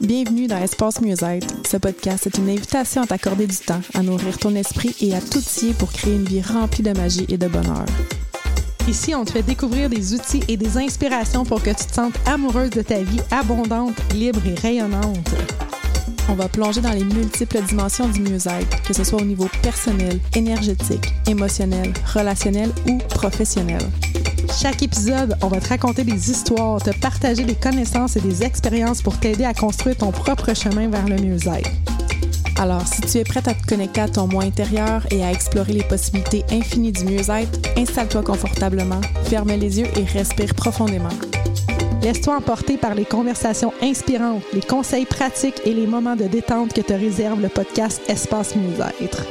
Bienvenue dans Espace Mieux-être. Ce podcast est une invitation à t'accorder du temps, à nourrir ton esprit et à t'outiller pour créer une vie remplie de magie et de bonheur. Ici, on te fait découvrir des outils et des inspirations pour que tu te sentes amoureuse de ta vie abondante, libre et rayonnante. On va plonger dans les multiples dimensions du mieux-être, que ce soit au niveau personnel, énergétique, émotionnel, relationnel ou professionnel. Chaque épisode, on va te raconter des histoires, te partager des connaissances et des expériences pour t'aider à construire ton propre chemin vers le mieux-être. Alors, si tu es prête à te connecter à ton moi intérieur et à explorer les possibilités infinies du mieux-être, installe-toi confortablement, ferme les yeux et respire profondément. Laisse-toi emporter par les conversations inspirantes, les conseils pratiques et les moments de détente que te réserve le podcast Espace Mieux-être.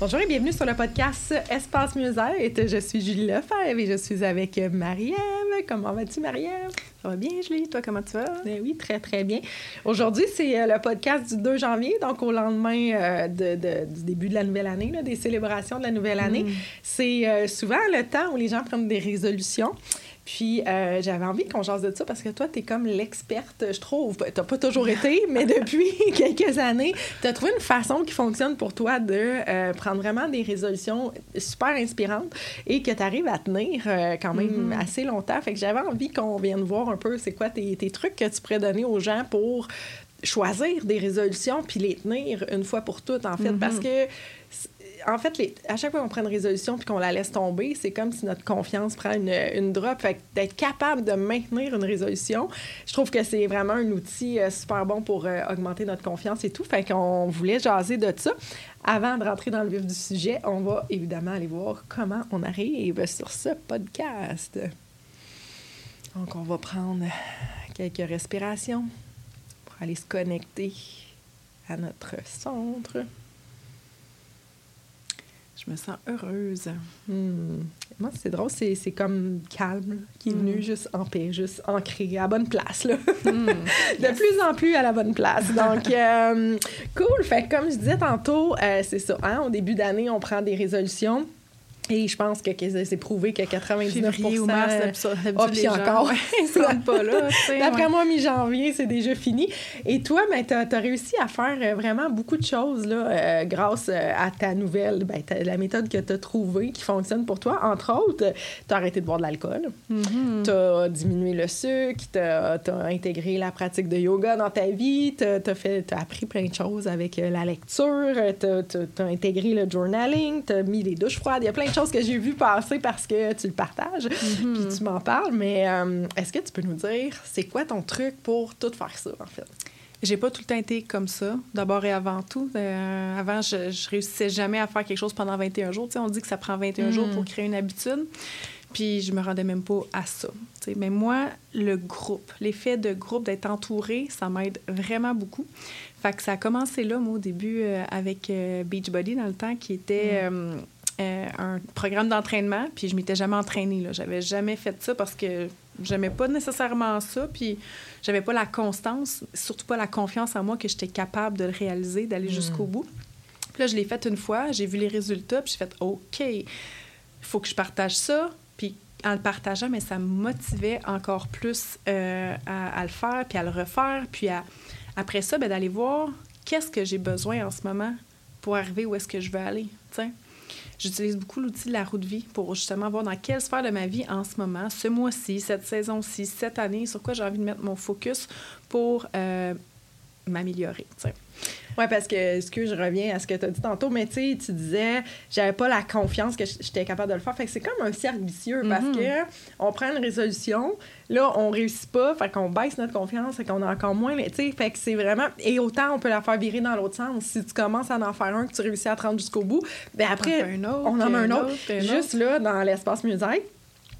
Bonjour et bienvenue sur le podcast Espace Mieux-être. Je suis Julie Lefebvre et je suis avec Marie-Ève. Comment vas-tu, Marie-Ève? Ça va bien, Julie? Toi, comment tu vas? Ben oui, très, très bien. Aujourd'hui, c'est euh, le podcast du 2 janvier, donc au lendemain euh, de, du début de la nouvelle année, des célébrations de la nouvelle année. Mm. C'est euh, souvent le temps où les gens prennent des résolutions. Puis euh, j'avais envie qu'on jase de ça parce que toi, tu es comme l'experte, je trouve. Tu pas toujours été, mais depuis quelques années, tu as trouvé une façon qui fonctionne pour toi de euh, prendre vraiment des résolutions super inspirantes et que tu arrives à tenir euh, quand même mm-hmm. assez longtemps. Fait que j'avais envie qu'on vienne voir un peu c'est quoi tes, tes, trucs que tu pourrais donner aux gens pour choisir des résolutions puis les tenir une fois pour toutes, en fait. Parce mm-hmm. que en fait, à chaque fois qu'on prend une résolution puis qu'on la laisse tomber, c'est comme si notre confiance prend une, une drop. Fait d'être capable de maintenir une résolution, je trouve que c'est vraiment un outil euh, super bon pour euh, augmenter notre confiance et tout. Fait qu'on voulait jaser de ça. Avant de rentrer dans le vif du sujet, on va évidemment aller voir comment on arrive sur ce podcast. Donc, on va prendre quelques respirations pour aller se connecter à notre centre. Je me sens heureuse. Hmm. Moi, c'est drôle, c'est comme calme, qui est venu hmm. juste en paix, juste ancré, à la bonne place. Là. Hmm. de plus en plus à la bonne place. Donc, euh, cool. Fait comme je disais tantôt, euh, c'est ça. Hein, au début d'année, on prend des résolutions. Et je pense que, c'est prouvé que 99 Février ou mars, oh, puis encore, pas là. D'après moi, mi-janvier, c'est déjà fini. Et toi, ben, tu as, réussi à faire euh, vraiment beaucoup de choses là, euh, grâce euh, à ta nouvelle, ben, la méthode que tu as trouvée qui fonctionne pour toi. Entre autres, tu as arrêté de boire de l'alcool, mm-hmm. tu as diminué le sucre, tu as, intégré la pratique de yoga dans ta vie, tu as, as, appris plein de choses avec la lecture, tu as, intégré le journaling, tu as mis les douches froides, il y a plein de que j'ai vu passer parce que tu le partages, mm-hmm. puis tu m'en parles. Mais euh, est-ce que tu peux nous dire, c'est quoi ton truc pour tout faire ça, en fait? J'ai pas tout le temps été comme ça, d'abord et avant tout. Euh, avant, je, je réussissais jamais à faire quelque chose pendant 21 jours. on dit que ça prend 21 jours pour créer une habitude. Puis je me rendais même pas à ça. Mais moi, le groupe, l'effet de groupe, d'être entouré, ça m'aide vraiment beaucoup. Fait que ça a commencé là, moi, au début, euh, avec Beachbody, dans le temps, qui était... Mm. Euh, un programme d'entraînement, puis je m'étais jamais entraînée. Là. J'avais jamais fait ça parce que j'aimais pas nécessairement ça, puis j'avais pas la constance, surtout pas la confiance en moi que j'étais capable de le réaliser, d'aller jusqu'au hmm. bout. Puis là, je l'ai fait une fois, j'ai vu les résultats, puis j'ai fait OK, il faut que je partage ça. Puis en le partageant, mais ça me motivait encore plus euh, à, le faire, puis à le refaire, puis après ça, ben, d'aller voir qu'est-ce que j'ai besoin en ce moment pour arriver où est-ce que je veux aller. sais. J'utilise beaucoup l'outil de la roue de vie pour justement voir dans quelle sphère de ma vie en ce moment, ce mois-ci, cette saison-ci, cette année, sur quoi j'ai envie de mettre mon focus pour euh, m'améliorer. Oui, parce que, ce que je reviens à ce que tu as dit tantôt, mais tu sais, tu disais, j'avais pas la confiance que j'étais capable de le faire. Fait que c'est comme un cercle vicieux parce mhm. que on prend une résolution, là, on réussit pas, fait qu'on baisse notre confiance, fait qu'on a encore moins, tu sais, fait que c'est vraiment. Et autant, on peut la faire virer dans l'autre sens. Si tu commences à en faire un, que tu réussis à te rendre jusqu'au bout, ben après, on en a un autre. Juste là, dans l'espace musique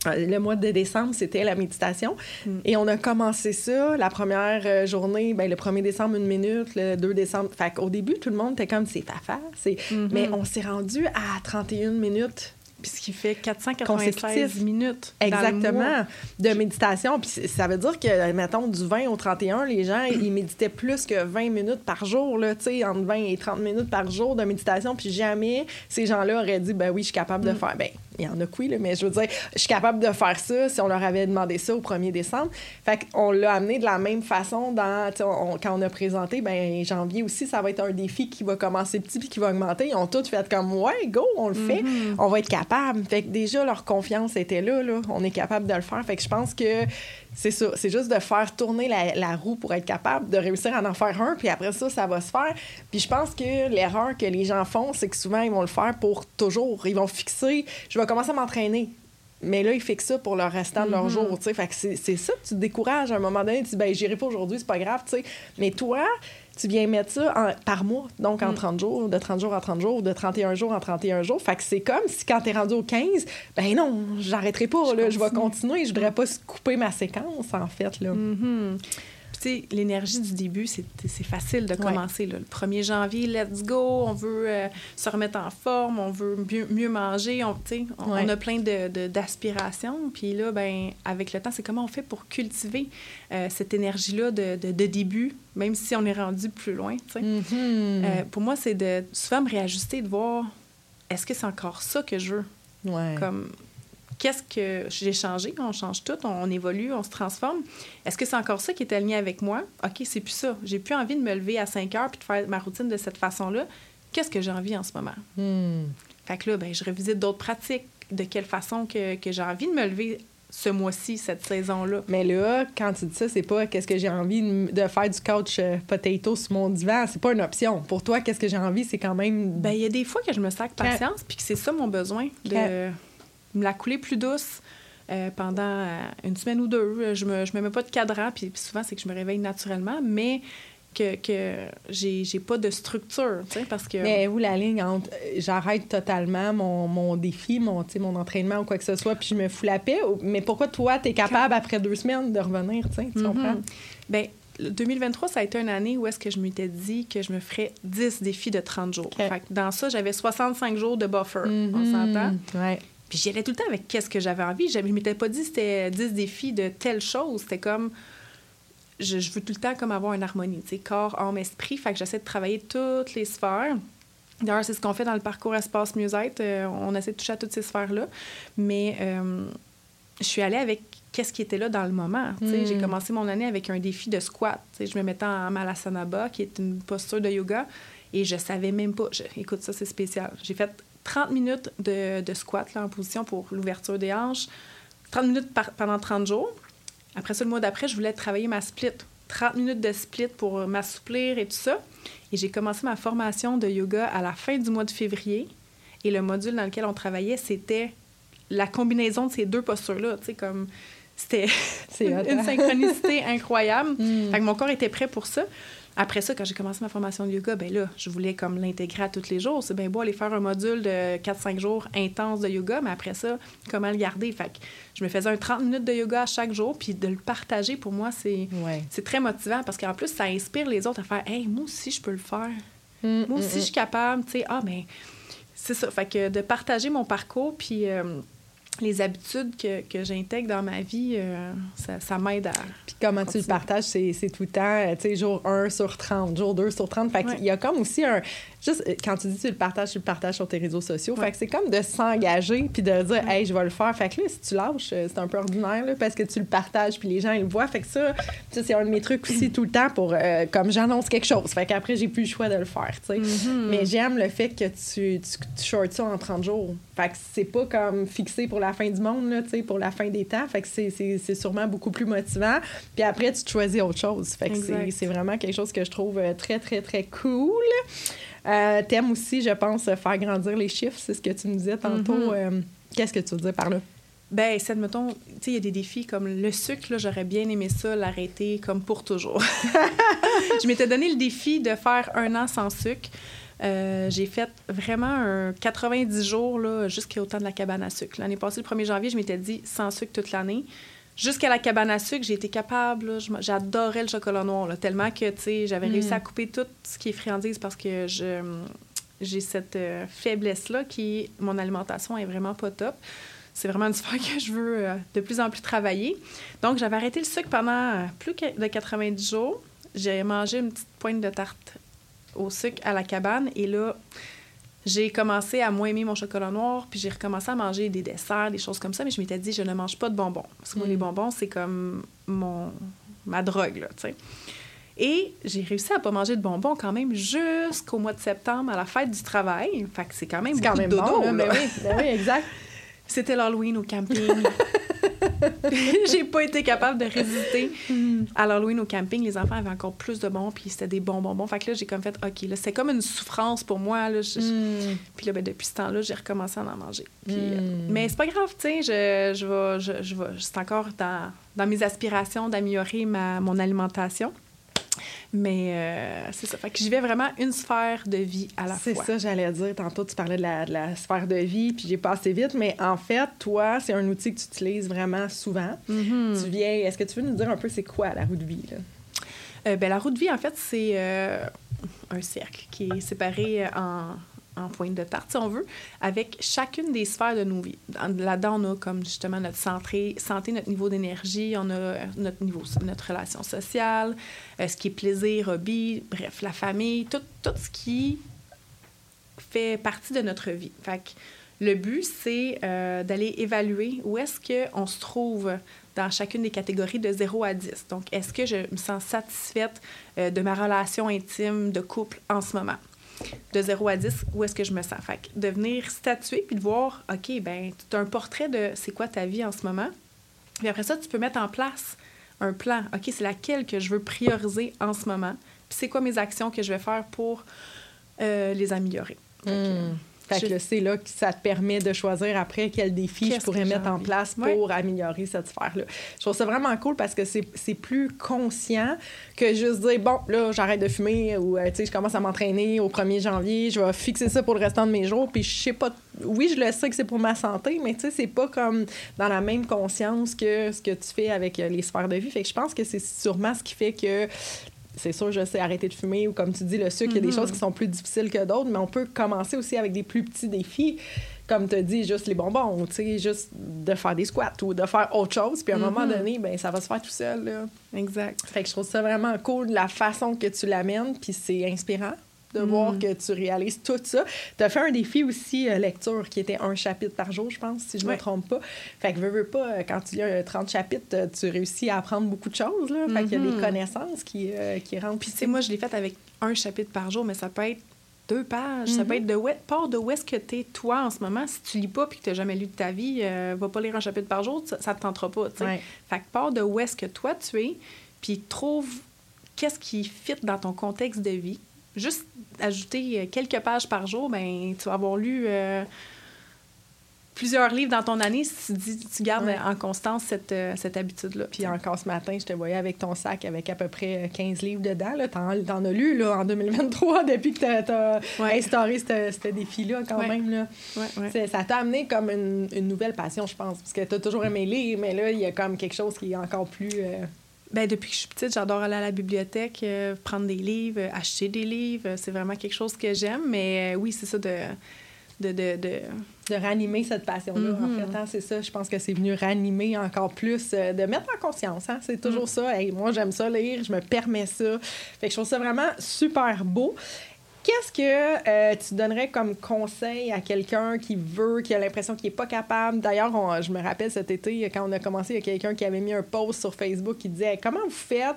le mois de décembre, c'était la méditation. Mm. Et on a commencé ça. La première euh, journée, ben, le 1er décembre, une minute. Le 2 décembre. Fait qu'au début, tout le monde était comme c'est fafa. Mm-hmm. Mais on s'est rendu à 31 minutes puis ce qui fait 496 minutes. Exactement. De méditation. Puis ça veut dire que, mettons, du 20 au 31, les gens, ils méditaient plus que 20 minutes par jour, là, tu sais, entre 20 et 30 minutes par jour de méditation. Puis jamais ces gens-là auraient dit, ben oui, je suis capable de mm. faire. Ben, il y en a que oui, mais je veux dire, je suis capable de faire ça si on leur avait demandé ça au 1er décembre. Fait qu'on l'a amené de la même façon dans, quand on a présenté, ben janvier aussi, ça va être un défi qui va commencer petit puis qui va augmenter. Ils ont tous fait comme, ouais, go, on le fait, mm-hmm. on va être capable. Fait que déjà, leur confiance était là, là. On est capable de le faire. Fait que je pense que c'est ça. C'est juste de faire tourner la, roue pour être capable de réussir à en faire un, puis après ça, ça va se faire. Puis je pense que l'erreur que les gens font, c'est que souvent, ils vont le faire pour toujours. Ils vont fixer, je vais commencer à m'entraîner. Mais là, ils fixent ça pour le restant de leur mm-hmm. jour, tu sais. Fait que c'est ça que tu te décourages à un moment donné. Tu dis, ben, j'irai pas aujourd'hui, c'est pas grave. Mais toi, tu viens mettre ça par mois, donc en 30 mm. jours, de 30 jours en 30 jours, de 31 jours en 31 jours. Fait que c'est comme si quand tu es rendu au 15, ben non, j'arrêterai pas, je, là, je vais continuer, je voudrais pas couper ma séquence, en fait. Là. Mm-hmm l'énergie du début, c'est facile de commencer. Le 1er janvier, let's go, on veut euh, se remettre en forme, on veut mieux, manger, on, on, a plein d'aspirations. De, Puis là, ben, avec le temps, c'est comment on fait pour cultiver euh, cette énergie-là de, de, début, même si on est rendu plus loin. Mm-hmm. Euh, pour moi, c'est de souvent me réajuster, de voir est-ce que c'est encore ça que je veux? Comme qu'est-ce que j'ai changé? On change tout, on, évolue, on se transforme. Est-ce que c'est encore ça qui est aligné avec moi? OK, c'est plus ça. J'ai plus envie de me lever à 5 heures puis de faire ma routine de cette façon-là. Qu'est-ce que j'ai envie en ce moment? Hmm. Fait que là, ben, je revisite d'autres pratiques. De quelle façon que, que j'ai envie de me lever ce mois-ci, cette saison-là? Mais là, quand tu dis ça, c'est pas qu'est-ce que j'ai envie de faire du couch euh, potato sur mon divan. C'est pas une option. Pour toi, qu'est-ce que j'ai envie, c'est quand même. Ben, il y a des fois que je me sac patience, puis que c'est ça mon besoin. de me la couler plus douce. Euh, pendant euh, une semaine ou deux. Je me, je me mets pas de cadran, puis, souvent, c'est que je me réveille naturellement, mais que, que j'ai, j'ai pas de structure, tu sais, parce que... Mais où la ligne entre euh, j'arrête totalement mon, mon défi, mon, mon entraînement ou quoi que ce soit, puis je me fous la paix, mais pourquoi toi, tu es capable, après deux semaines, de revenir, tu mm-hmm. comprends? Bien, 2023, ça a été une année où est-ce que je m'étais dit que je me ferais 10 défis de 30 jours. Fait dans ça, j'avais 65 jours de buffer, on mm-hmm. s'entend? Ouais. Puis j'y allais tout le temps avec qu'est-ce que j'avais envie. Je ne m'étais pas dit c'était 10 défis de telle chose. C'était comme. Je, veux tout le temps comme avoir une harmonie, tu sais, corps, âme, esprit. Fait que j'essaie de travailler toutes les sphères. D'ailleurs, c'est ce qu'on fait dans le parcours Espace Mieux-être. Euh, on essaie de toucher à toutes ces sphères-là. Mais euh, je suis allée avec qu'est-ce qui était là dans le moment. J'ai hmm. commencé mon année avec un défi de squat. je me mettais en Malasanaba, qui est une posture de yoga, et je savais même pas. écoute, ça, c'est spécial. J'ai fait 30 minutes de, squat en position pour l'ouverture des hanches, 30 minutes pendant 30 jours. Après ça, le mois d'après, je voulais travailler ma split. 30 minutes de split pour m'assouplir et tout ça. Et j'ai commencé ma formation de yoga à la fin du mois de février. Et le module dans lequel on travaillait, c'était la combinaison de ces deux postures-là. Tu sais, comme c'était une synchronicité incroyable. Mm. Fait que mon corps était prêt pour ça. Après ça, quand j'ai commencé ma formation de yoga, ben là, je voulais comme l'intégrer à tous les jours. C'est bien beau aller faire un module de 4-5 jours intense de yoga, mais après ça, comment le garder? Fait que je me faisais un 30 minutes de yoga chaque jour, puis de le partager, pour moi, c'est c'est très motivant parce qu'en plus, ça inspire les autres à faire « Hey, moi aussi, je peux le faire. Mm, moi aussi, mm, je suis capable. » Tu sais, ah, ben, c'est ça. Fait que de partager mon parcours, puis... Euh, les habitudes que, que j'intègre dans ma vie, euh, ça, ça m'aide à. Puis comment tu le partages, c'est, tout le temps, euh, tu sais, jour 1 sur 30, jour 2 sur 30. Fait qu'il y a comme aussi un. Juste euh, quand tu dis tu le partages, tu le partages sur tes réseaux sociaux. Fait que c'est comme de s'engager puis de dire, hey, je vais le faire. Fait que là, si tu lâches, c'est un peu ordinaire là, parce que tu le partages puis les gens ils le voient. Fait que ça, c'est un de mes trucs aussi tout le temps pour. comme j'annonce quelque chose. Fait qu'après, j'ai plus le choix de le faire, tu sais. Mm-hmm. Mais j'aime le fait que tu, tu, tu shorts ça en 30 jours. Fait que c'est pas comme fixé pour la fin du monde, là, pour la fin des temps. Fait que c'est sûrement beaucoup plus motivant. Puis après, tu te choisis autre chose. Fait que c'est vraiment quelque chose que je trouve euh, très, très, très cool. Euh, T'aimes aussi, je pense, faire grandir les chiffres. C'est ce que tu me disais tantôt. Mm-hmm. Euh, qu'est-ce que tu veux dire par là? Ben, c'est, admettons, tu sais, il y a des défis comme le sucre, j'aurais bien aimé ça, l'arrêter comme pour toujours. je m'étais donné le défi de faire un an sans sucre. Euh, j'ai fait vraiment un 90 jours jusqu'au temps de la cabane à sucre. L'année passée, le 1er janvier, je m'étais dit sans sucre toute l'année. Jusqu'à la cabane à sucre, j'ai été capable. J'adorais le chocolat noir, tellement que j'avais réussi à mm. couper tout ce qui est friandise parce que j'ai cette euh, faiblesse-là qui, mon alimentation est vraiment pas top. C'est vraiment une sphère que je veux euh, de plus en plus travailler. Donc, j'avais arrêté le sucre pendant plus de 90 jours. J'ai mangé une petite pointe de tarte au sucre à la cabane. Et là, j'ai commencé à moins aimer mon chocolat noir, puis j'ai recommencé à manger des desserts, des choses comme ça, mais je m'étais dit, je ne mange pas de bonbons. Parce que moi, les Mm. bonbons, c'est comme mon, ma drogue, là, tu sais. Et j'ai réussi à pas manger de bonbons quand même jusqu'au mois de septembre, à la fête du travail. Fait que c'est quand même C'est quand beaucoup même de dodo, bon, là, là. mais oui, ben oui, exact. C'était l'Halloween au camping. j'ai pas été capable de résister. À l'Halloween au camping, les enfants avaient encore plus de bonbons, puis c'était des bons bonbons. Fait que là, j'ai comme fait, OK, là, c'est comme une souffrance pour moi. Là, Je- je- Mm. Puis là, ben, depuis ce temps-là, j'ai recommencé à en manger. Puis, Mm. euh, mais c'est pas grave, tu sais, je, je vais, je, je vais, c'est encore dans, dans mes aspirations d'améliorer ma, mon alimentation. Mais euh, c'est ça. Fait que j'y vais vraiment une sphère de vie à la C'est fois. ça, j'allais dire. Tantôt, tu parlais de la, de la sphère de vie, puis j'ai passé vite, mais en fait, toi, c'est un outil que tu utilises vraiment souvent. Mhm. Tu viens, est-ce que tu veux nous dire un peu c'est quoi la roue de vie? Là? Euh, ben, la roue de vie, en fait, c'est euh, un cercle qui est séparé en, en pointe de tarte, si on veut, avec chacune des sphères de nos vies. Dans- Là-dedans, on a comme justement notre santé, notre niveau d'énergie, on a euh, notre niveau, notre relation sociale, euh, ce qui est plaisir, hobby, bref, la famille, tout, tout ce qui fait partie de notre vie. Fait le but, c'est euh, d'aller évaluer où est-ce qu'on se trouve dans chacune des catégories de 0 à 10. Donc, est-ce que je me sens satisfaite de ma relation intime de couple en ce moment? De 0 à 10, où est-ce que je me sens? Fait que de venir statuer puis de voir, OK, ben tu as un portrait de c'est quoi ta vie en ce moment. Puis après ça, tu peux mettre en place un plan. OK, c'est laquelle que je veux prioriser en ce moment. Puis c'est quoi mes actions que je vais faire pour euh, les améliorer. Fait que je- c'est là que ça te permet de choisir après quel défi je Qu'est-ce pourrais mettre en place pour améliorer cette sphère-là. Je trouve ça vraiment cool parce que c'est c'est plus conscient que juste dire, bon, là, j'arrête de fumer ou, euh, tu sais, je commence à m'entraîner au 1er janvier, je vais fixer ça pour le restant de mes jours, puis je sais pas, oui, je le sais que c'est pour ma santé, mais tu sais, c'est pas comme dans la même conscience que ce que tu fais avec euh, les sphères de vie. Fait que je pense que c'est sûrement ce qui fait que c'est sûr, je sais arrêter de fumer ou comme tu dis, le sucre, il y a des Mhm. choses qui sont plus difficiles que d'autres, mais on peut commencer aussi avec des plus petits défis, comme tu dit, juste les bonbons, tu sais, juste de faire des squats ou de faire autre chose, puis à un moment Mhm. donné, ben ça va se faire tout seul. Là. Exact. Fait que je trouve ça vraiment cool, la façon que tu l'amènes, puis c'est inspirant de voir que tu réalises tout ça. Tu as fait un défi aussi, euh, lecture, qui était un chapitre par jour, je pense, si je ne Ouais. me trompe pas. Fait que veux, veux pas, euh, quand tu lis un 30 chapitres, euh, tu réussis à apprendre beaucoup de choses. Là. Fait qu'il y a des Mhm. connaissances qui, euh, qui rentrent. Puis, tu sais, moi, je l'ai fait avec un chapitre par jour, mais ça peut être deux pages. Ça peut être de où, part de où est-ce que tu es, toi, en ce moment. Si tu lis pas puis que tu n'as jamais lu de ta vie, euh, va pas lire un chapitre par jour, ça, ça te tentera pas. Ouais. Fait que part de où est-ce que toi, tu es, puis trouve qu'est-ce qui fit dans ton contexte de vie. Juste ajouter euh, quelques pages par jour, ben tu vas avoir lu euh, plusieurs livres dans ton année si tu, dis- tu gardes Ouais. en constance cette, euh, cette habitude-là. Puis encore ce matin, je te voyais avec ton sac avec à peu près euh, 15 livres dedans. T'en, t'en as lu là, en 2023 depuis que t'as Ouais. instauré ce défi-là quand Ouais. même. Là. Ça t'a amené comme une, une nouvelle passion, je pense. Parce que t'as toujours aimé lire, mais là, il y a comme quelque chose qui est encore plus... euh, Ben, depuis que je suis petite, j'adore aller à la bibliothèque, euh, prendre des livres, euh, acheter des livres. C'est vraiment quelque chose que j'aime. Mais euh, oui, c'est ça de, de, de, de- de ranimer cette passion-là, en Mhm. fait. hein, c'est ça, je pense que c'est venu ranimer encore plus, euh, de mettre en conscience. Hein, c'est toujours Mm. ça. Hey, moi, j'aime ça lire, je me permets ça. Fait que je trouve ça vraiment super beau. Qu'est-ce que euh, tu donnerais comme conseil à quelqu'un qui veut, qui a l'impression qu'il n'est pas capable? D'ailleurs, on- je me rappelle cet été, quand on a commencé, il y a quelqu'un qui avait mis un post sur Facebook qui disait Comment vous faites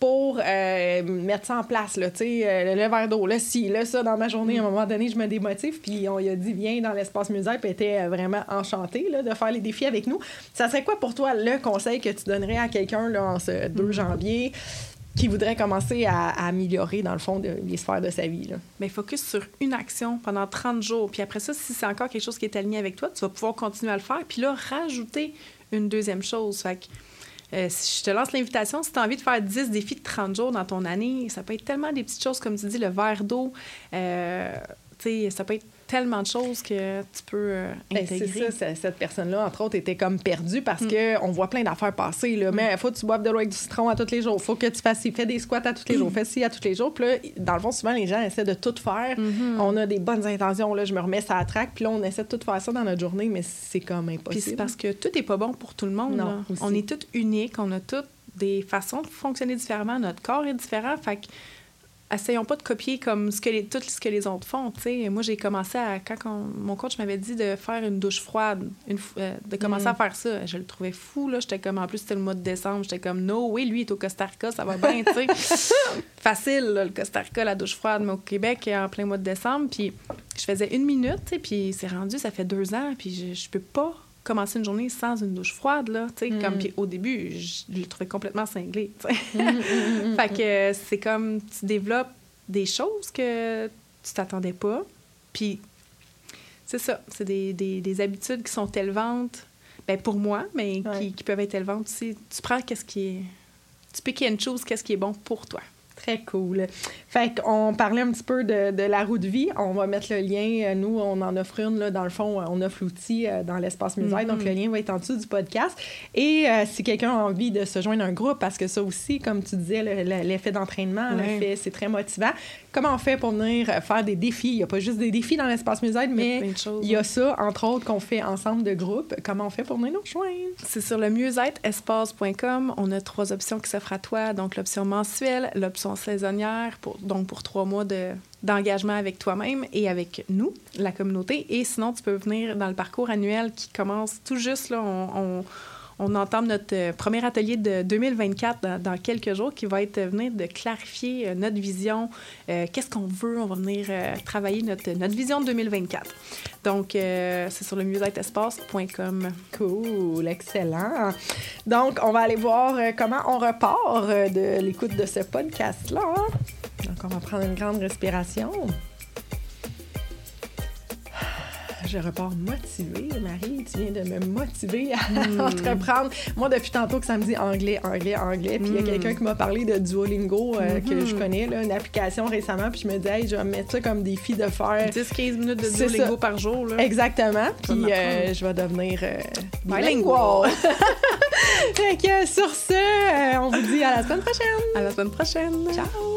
pour euh, mettre ça en place, là, euh, le verre d'eau, là, si, là, ça, dans ma journée, à un moment donné, je me démotive, puis on lui a dit, viens dans l'espace musée, puis était vraiment enchantée, là, de faire les défis avec nous. Ça serait quoi pour toi le conseil que tu donnerais à quelqu'un, là, en ce 2 janvier, qui voudrait commencer à, améliorer, dans le fond, de- les sphères de sa vie, là? Focus sur une action pendant 30 jours. Puis après ça, si c'est encore quelque chose qui est aligné avec toi, tu vas pouvoir continuer à le faire. Puis là, rajouter une deuxième chose. Fait que, euh, si je te lance l'invitation, si tu as envie de faire 10 défis de 30 jours dans ton année, ça peut être tellement des petites choses, comme tu dis, le verre d'eau. euh, ça peut être tellement de choses que tu peux euh, Ben, c'est intégrer. ça, c'est- cette personne-là, entre autres, était comme perdue parce que on voit plein d'affaires passer. Là. Mais il faut que tu boives de l'eau avec du citron à tous les jours. faut que tu fasses fais des squats à tous les jours. Fais ci à tous les jours. Puis là, dans le fond, souvent, les gens essaient de tout faire. Mhm. On a des bonnes intentions. Là, je me remets ça à traque. Puis là, on essaie de tout faire ça dans notre journée, mais c'est comme Puis impossible. c'est parce que tout n'est pas bon pour tout le monde. Non. On est tous uniques, on a toutes des façons de fonctionner différemment, notre corps est différent. Fait que essayons pas de copier comme ce que les, tout ce que les autres font. Moi, j'ai commencé à. Quand mon coach m'avait dit de faire une douche froide, une, euh, de commencer à mm. faire ça, je le trouvais fou. là. J'étais comme, en plus, c'était le mois de décembre. J'étais comme, no, oui, lui, il est au Costa Rica, ça va bien. tu sais. Facile, le Costa Rica, la douche froide. Mais au Québec, en plein mois de décembre, puis je faisais une minute, puis c'est rendu, ça fait deux ans, puis je, je peux pas commencer une journée sans une douche froide, là, tu sais, comme, mm. au début, je, le trouvais complètement cinglé, mm, mm, fait que c'est comme, tu développes des choses que tu t'attendais pas, puis c'est ça, c'est des, des, des, habitudes qui sont élevantes, ben pour moi, mais qui, qui, peuvent être élevantes aussi. Tu prends qu'est-ce qui est... Tu pick une chose, qu'est-ce qui est bon pour toi. Très cool. Fait qu'on parlait un petit peu de, de, la roue de vie. On va mettre le lien. Euh, nous, on en offre une. Là, dans le fond, on offre l'outil euh, dans l'espace musée. Donc, le mm-hmm. lien va être en dessous du podcast. Et euh, si quelqu'un a envie de se joindre à un groupe, parce que ça aussi, comme tu disais, l'effet d'entraînement, l'effet, c'est très motivant. Comment on fait pour venir faire des défis? Il n'y a pas juste des défis dans l'espace musée, mais il y a, ça, entre autres, qu'on fait ensemble de groupe. Comment on fait pour venir nous rejoindre? C'est sur le mieux-être espace.com. On a trois options qui s'offrent à toi. Donc, l'option mensuelle, l'option saisonnière, pour, donc pour trois mois de, d'engagement avec toi-même et avec nous, la communauté. Et sinon, tu peux venir dans le parcours annuel qui commence tout juste. Là, entame notre euh, premier atelier de 2024 dans, quelques jours qui va être euh, venir de clarifier euh, notre vision, qu'est-ce qu'on veut. On va venir travailler notre, vision de 2024. Donc, c'est sur le espace.com. Cool, excellent. Donc, on va aller voir comment on repart de l'écoute de ce podcast-là. Donc, on va prendre une grande respiration je repars motivée. Marie, tu viens de me motiver à hmm. entreprendre. Moi, depuis tantôt que ça me dit anglais, anglais, anglais. Puis il y a hmm. quelqu'un qui m'a parlé de Duolingo euh, que je hmm. connais, là, une application récemment. Puis je me dis, hey, je vais mettre ça comme défi de faire. 10-15 minutes de Duolingo par jour. Là. Exactement. Puis euh, je vais devenir euh, bilingual. fait que sur ce, on vous dit à la semaine prochaine. À la semaine prochaine. Ciao.